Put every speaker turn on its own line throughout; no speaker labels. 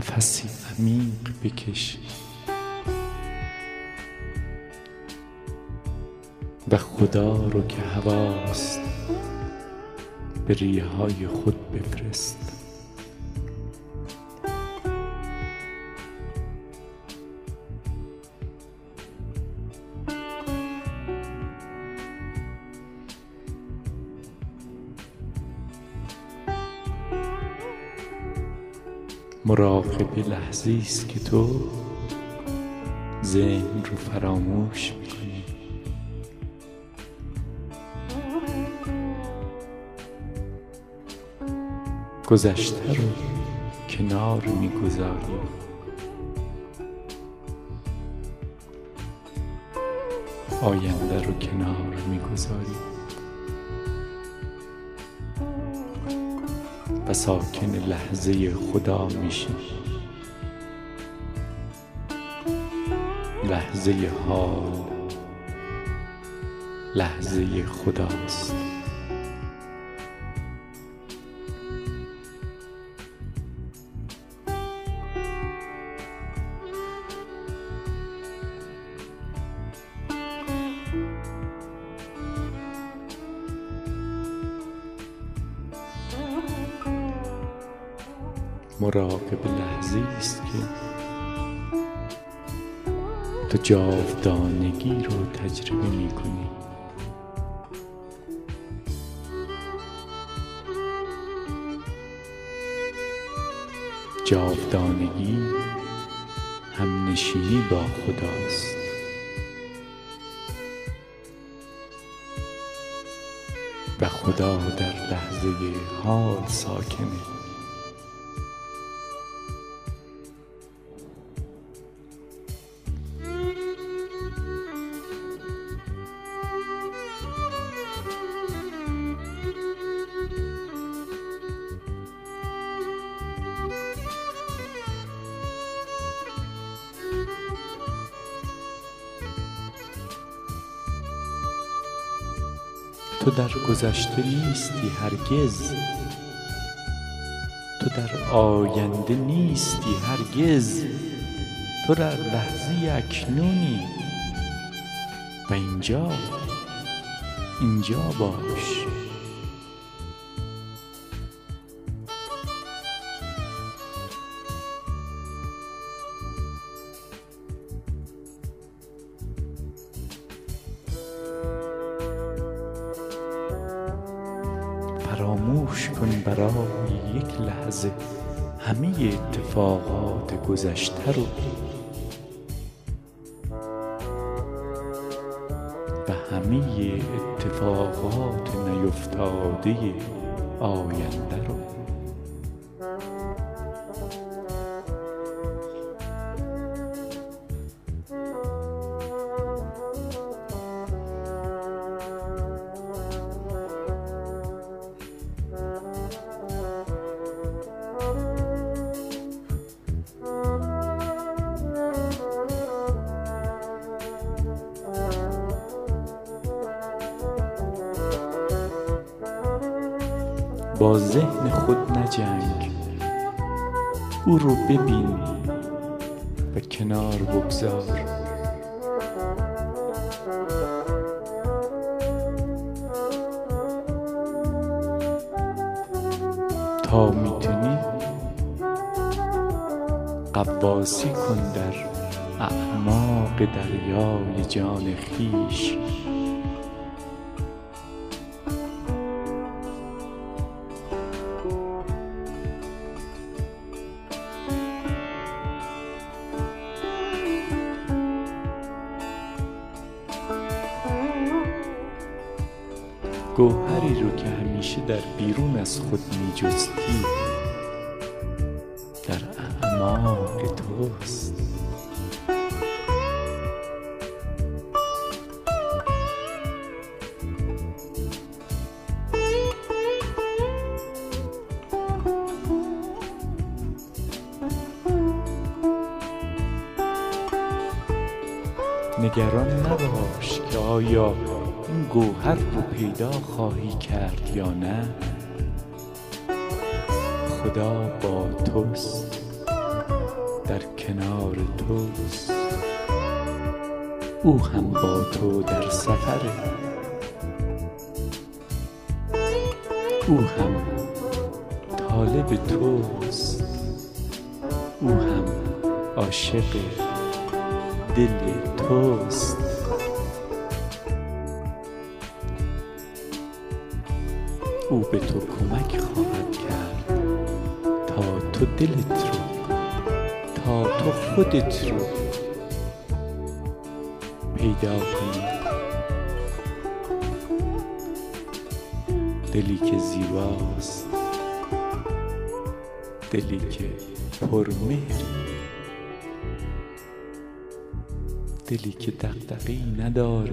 نفسی عمیق بکش و خدا رو که هواست به ریه های خود بفرست. مراقب لحظه ایست که تو ذهن رو فراموش می‌کنی. گذشته رو کنار می‌گذاری. آینده رو کنار می‌گذاری. ساکن لحظه خدا میشی. لحظه حال لحظه خداست. مراقب لحظه ایست که تو جاودانگی رو تجربه می‌کنی. جاودانگی همنشینی با خداست. و خدا در لحظه حال ساکنه. تو در گذشته نیستی هرگز. تو در آینده نیستی هرگز. تو در لحظه اکنونی. و اینجا اینجا باش. اتفاقات گذشته رو. و همه اتفاقات نیفتاده با ذهن خود نجنگ. او رو ببین و کنار بگذار. تا می‌تونی غواصی کن در اعماق دریای جان خویش گوهری رو که همیشه در بیرون از خود میجستی در اعماق توست. نگران نباش که آیا گوهر رو پیدا خواهی کرد یا نه؟ خدا با توست در کنار توست. او هم با تو در سفره. او هم طالب توست. او هم عاشق دل توست. او به تو کمک خواهد کرد. تا تو دلت رو تا تو خودت رو پیدا کنی. دلی که زیباست دلی که پرمهری دلی که دقدقی نداره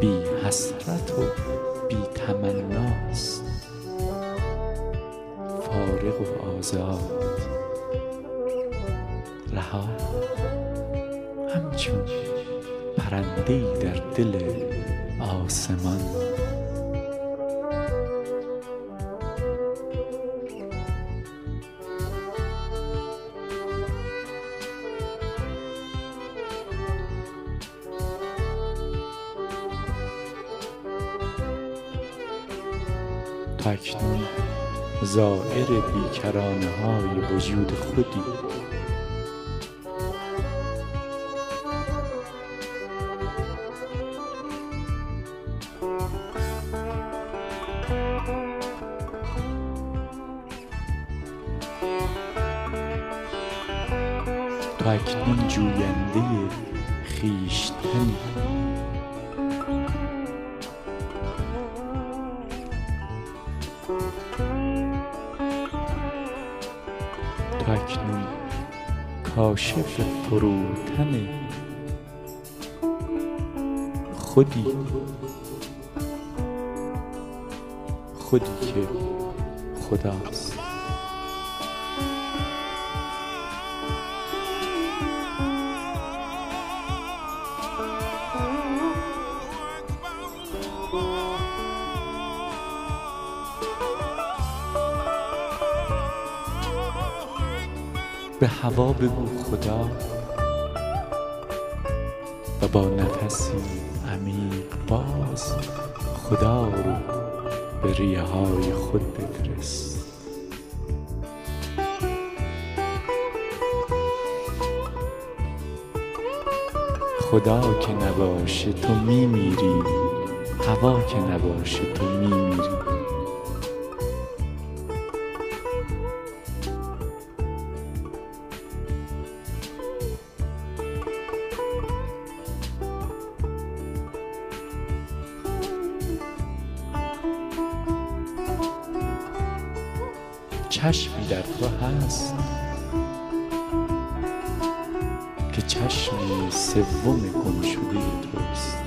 بی حسرت و تمناست فارغ و آزاد. اکنون زائر بیکرانه های وجود خودی. خودی. خودی که خداست. به هوا بگو خدا و با نفسی عمیق باز خدا رو به ریه های خود بفرست. خدا که نباشه تو میمیری هوا که نباشه تو میمیری. که چشم سوم گم توست.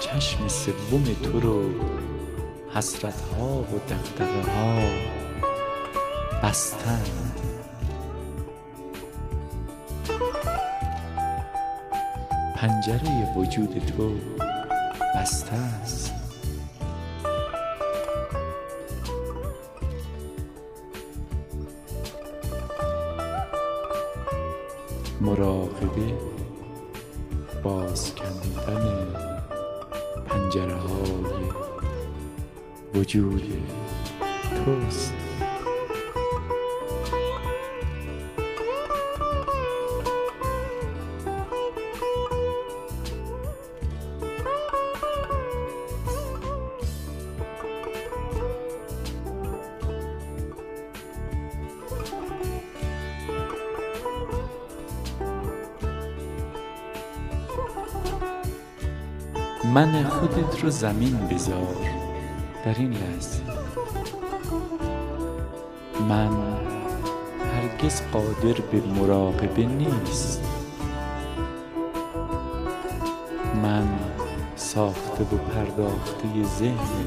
چشم سوم تو رو حسرت ها و دغدغه ها بستن. پنجره وجود تو بسته من خودت رو زمین بذار. در این لحظه. من هرگز قادر به مراقبه نیست. من ساخته و پرداخته ذهن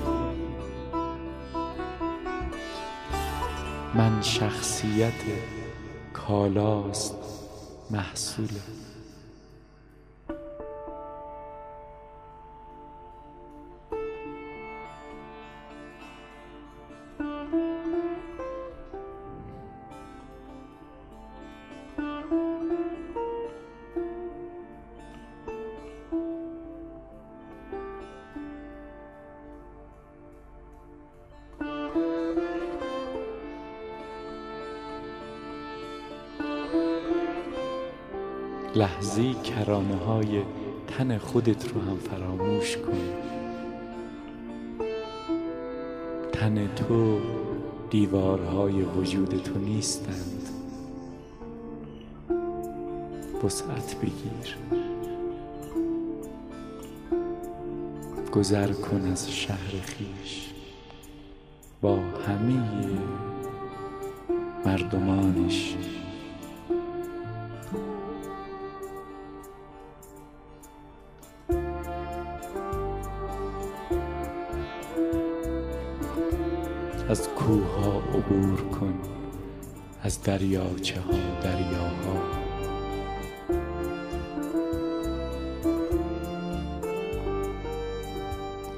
من شخصیت کالاست محصوله لحظه کرانه های تن خودت رو هم فراموش کن تن تو دیوارهای وجود تو نیستند. وسعت بگیر. گذر کن از شهر خیش. با همه مردمانش دریاچه ها دریاها.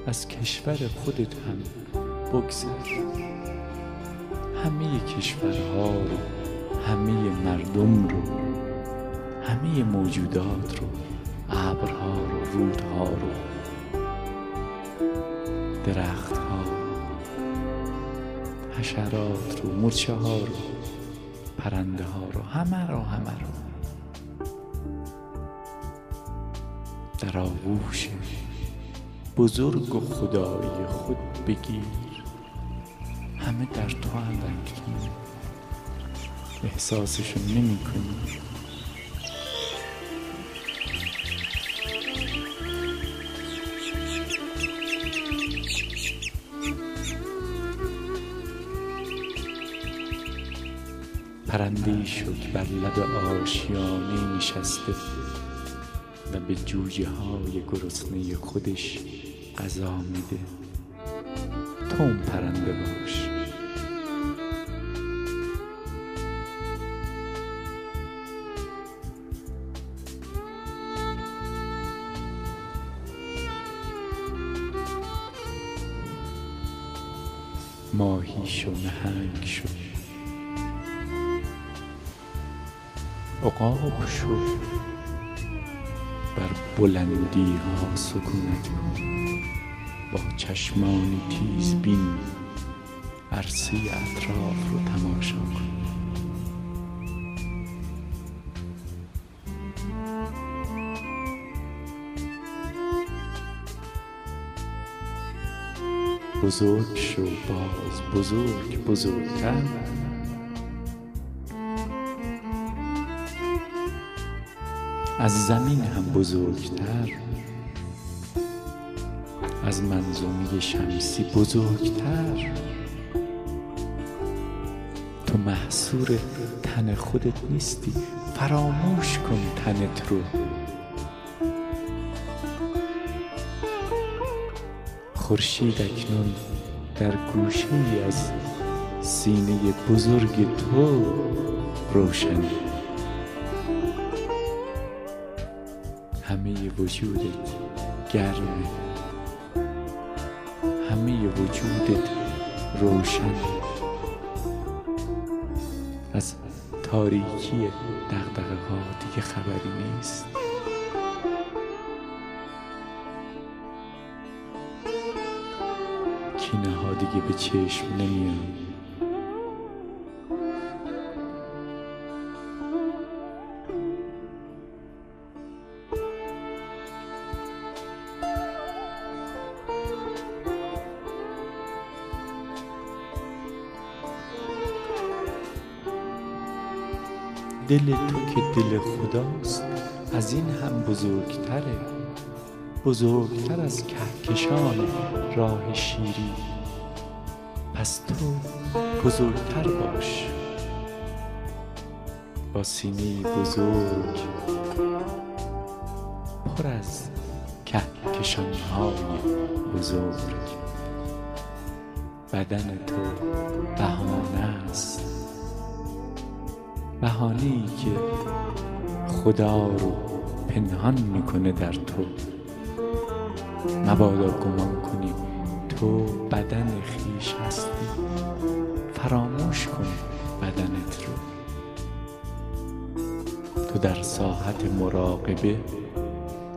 از کشور خودت هم بگذر. همه کشورها رو همه مردم رو همه موجودات رو ابرها رو رودها رو درختها حشرات رو مرچه ها رو. پرنده ها رو همه رو همه رو. در آغوش بزرگ و خدایی خود بگیر. همه در تو هم احساسشون نمی کنی پرنده شد بر لب آشیانه نشسته و به جوجه های گرسنه خودش غذا میده. تو اون پرنده باش. ماهی شو نهنگ شو عقاب شو. بر بلندی ها سکونت. کن با چشمان تیز بین عرصه اطراف رو تماشا کن. بزرگ شو باز. بزرگ بزرگتر از زمین هم بزرگتر از منظومه شمسی بزرگتر. تو محصور تن خودت نیستی فراموش کن تنت رو. خورشید اکنون در گوشه از سینه بزرگ تو روشنه وجودت گرمه همه وجودت روشن. از تاریکی دقدقه ها دیگه خبری نیست. کینه ها دیگه به چشم نمیان. دل تو که دل خداست. از این هم بزرگتره. بزرگتر از کهکشان راه شیری. پس تو بزرگتر باش. با سینه بزرگ. پر از کهکشانی های بزرگ. بدن تو بهانه است. بهانه که خدا رو پنهان می‌کنه در تو. مبادا گمان کنی تو بدن خیش هستی. فراموش کن بدنت رو. تو در ساحت مراقبه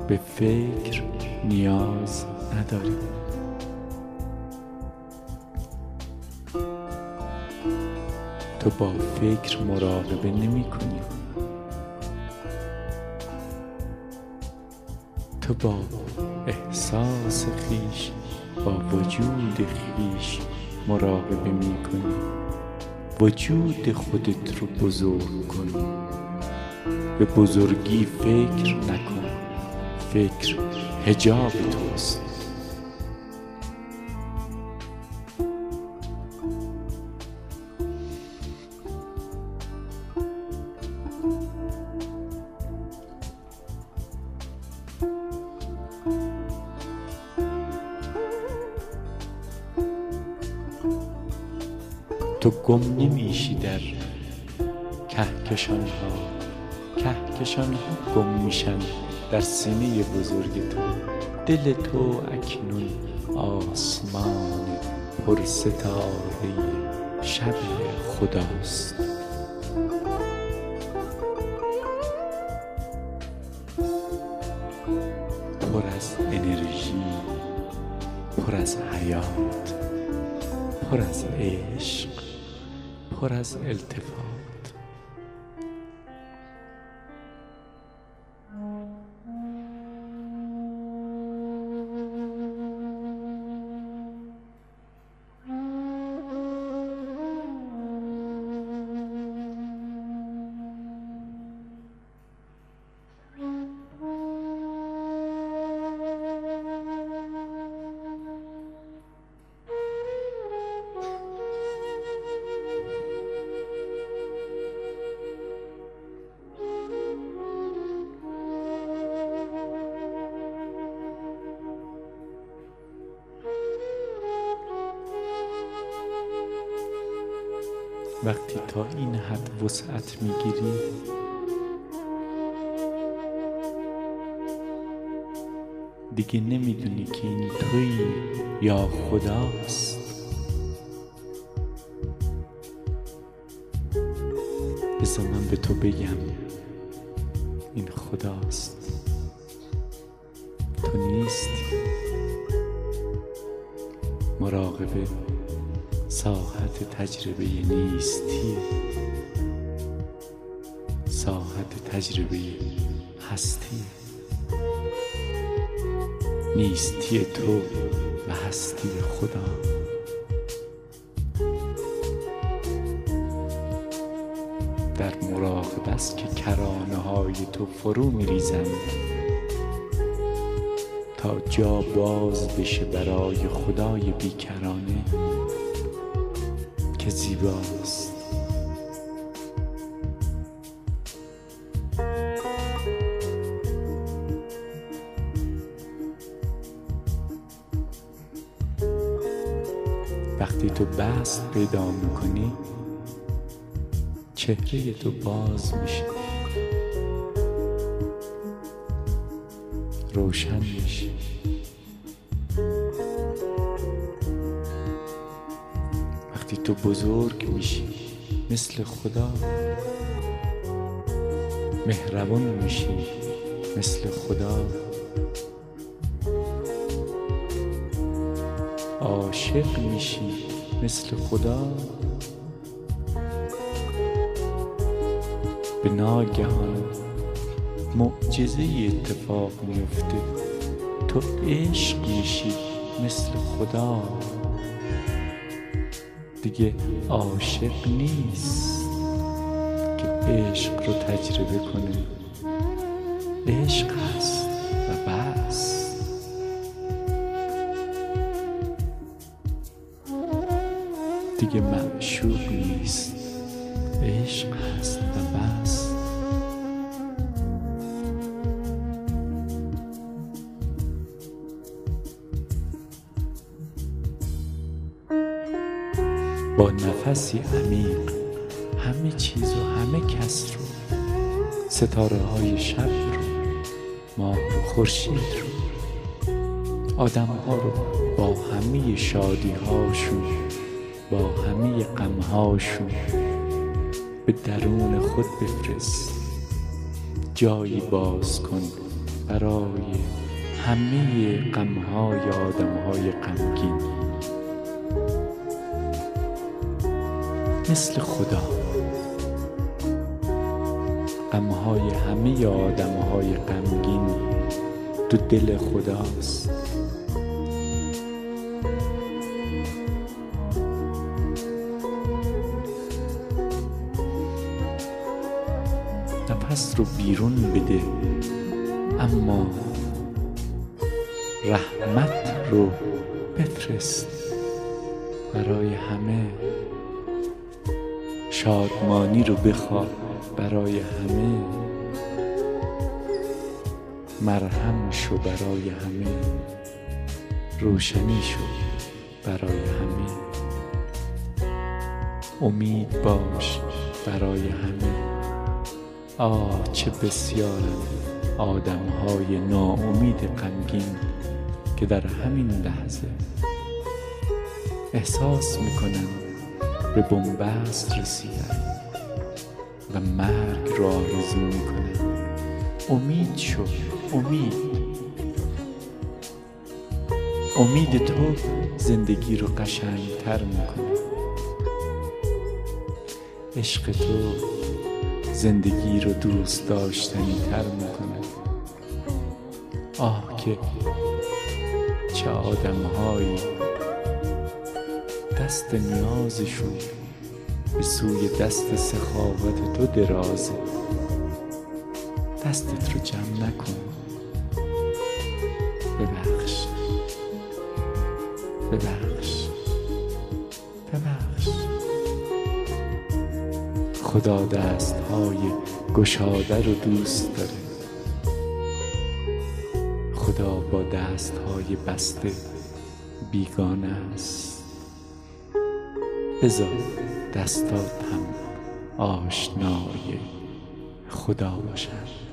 به فکر نیاز نداری. تو با فکر مراقبه نمی کنی. تو با احساس خیش با وجود خیش مراقبه می کنی. وجود خودت رو بزرگ کن. به بزرگی فکر نکن. فکر هجاب توست. گم نمیشی در کهکشان ها کهکشان ها گم میشن در سینه بزرگ تو. دل تو اکنون آسمان پر ستاره شب خداست. پر از انرژی پر از حیات پر از عشق. پر از التفات وقتی تا این حد وسعت می‌گیری؟ دیگه نمی‌دونی که این تویی یا خداست. بذار من به تو بگم این خداست. تو نیستی. مراقبه ساحت تجربه نیستی. ساحت تجربه هستی. نیستی تو و هستی خدا. در مراقبه است که کرانه های تو فرو میریزند. تا جا باز بشه برای خدای بیکرانه. که زیباست. وقتی تو بست پیدا می‌کنی چهره تو باز میشه. روشن میشی تو بزرگ میشی مثل خدا. مهربون میشی مثل خدا. عاشق میشی مثل خدا. به ناگهان معجزه اتفاق میفته تو عشق میشی مثل خدا. دیگه عاشق نیست که عشق رو تجربه کنه. عشق هست و بس. دیگه معشوق نیست. عشق هست و بس. نفسی عمیق همه چیز و همه کس رو ستاره های شب رو ماه و خورشید رو آدم ها رو با همه شادی هاشون با همه غم هاشون به درون خود بفرست. جایی باز کن برای همه غم های آدم های غمگین. مثل خدا. غمهای همه آدم های غمگین تو دل خداست. نفس رو بیرون بده اما رحمت رو بفرست برای همه. شادمانی رو بخواه برای همه. مرهم شو برای همه. روشنی شو برای همه. امید باش برای همه. آه چه بسیارند آدم های ناامید غمگین که در همین لحظه احساس می‌کنند به بنبست رسیدن و مرگ رو آرزو می‌کنن امید شو امید. امید تو زندگی رو قشنگتر می‌کنه. عشق تو زندگی رو دوست داشتنی تر می‌کنه. آه که چه آدمهایی دست نیازشون به سوی دست سخاوت تو درازه دستت رو جمع نکن. ببخش. ببخش. ببخش. خدا دست های گشاده رو دوست داره. خدا با دست های بسته بیگانه است. بذار دستات هم آشنای خدا باشد.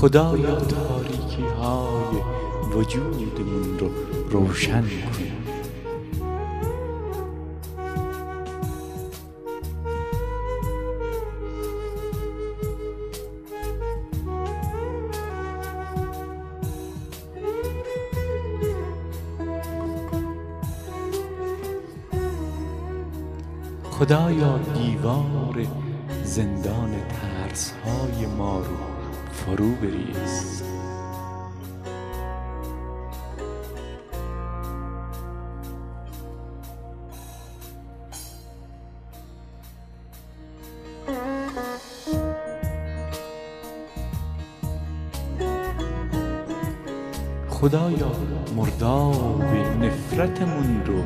خدایا تاریکی های وجودمون رو روشن کن خدایا دیوار زندان ترس های ما رو فرو بریز. خدایا مرداب نفرتمون رو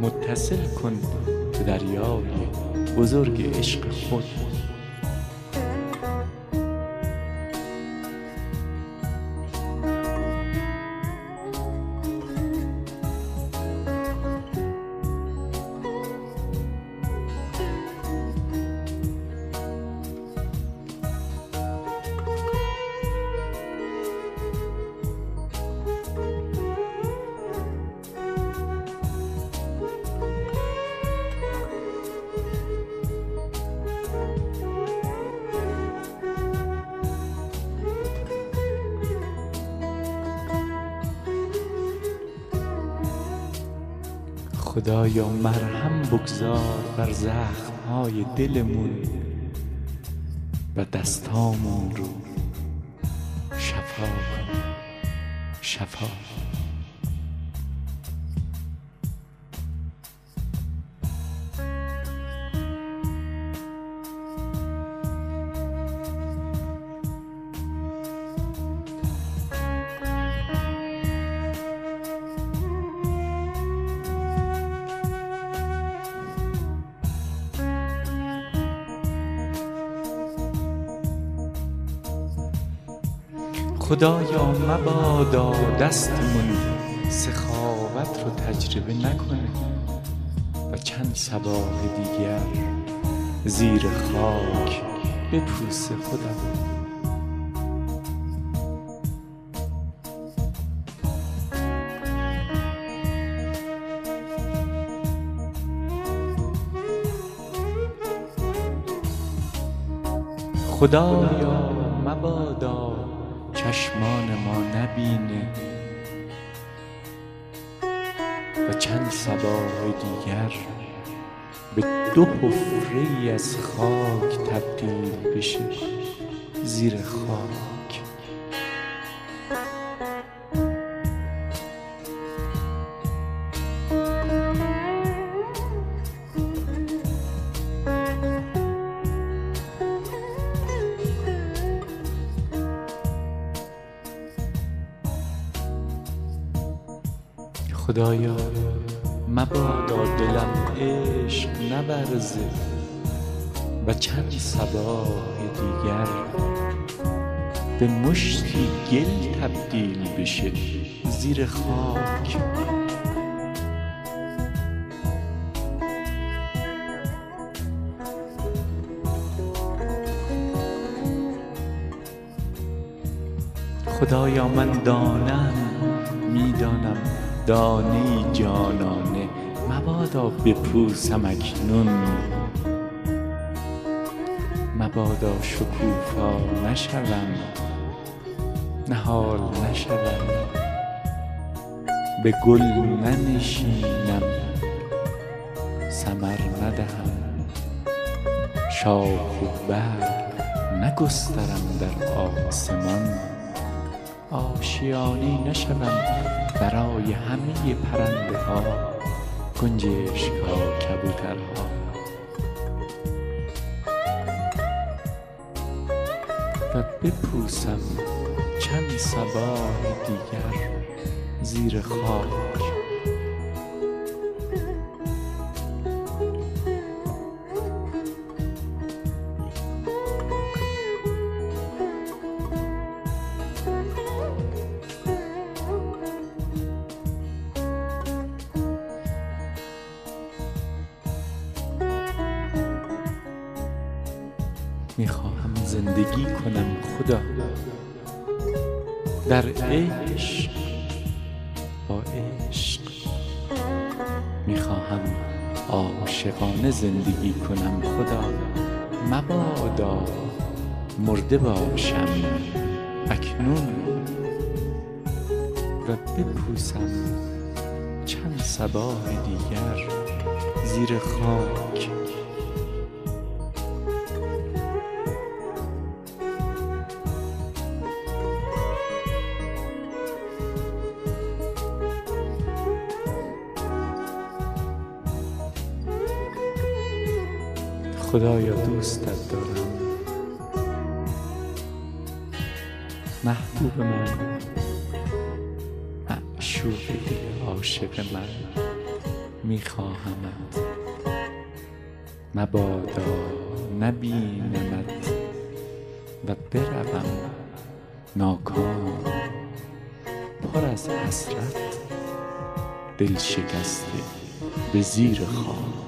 متصل کن به دریای بزرگ عشق خود. خدایا مرهم بگذار بر زخمهای دلمون و دستامون رو شفا کن شفا. خدایا مبادا دستمون سخاوت رو تجربه نکنه و چند صباح دیگر زیر خاک بپوسه خودم خدایا چشمان ما نبینه و چند صباح دیگر به دو حفره از خاک تبدیل بشه زیر خاک. خدایا مبادا دلم عشق نورزه و چند صباح دیگر به مشتی گل تبدیل بشه زیر خاک. خدایا من دانم می‌دانم دانه جانانه مبادا بپوسم اکنون. مبادا شکوفا نشوم نهال نشوم. به گل ننشینم ثمر ندهم. شاخ و برگ نگسترم در آسمان. آشیانی نشوم. برای همه پرنده ها گنجشک ها کبوترها. و بپوسم چند صباح دیگر زیر خاک. زندگی کنم خدا. مبادا مرده باشم. اکنون و بپوسم چند صباح دیگر زیر خاک. خدایا دوستت دارم. محبوب من. معشوق عاشق من. میخواهمت مبادا نبینمت و بروم ناکام. پر از حسرت دل شکسته به زیر خاک.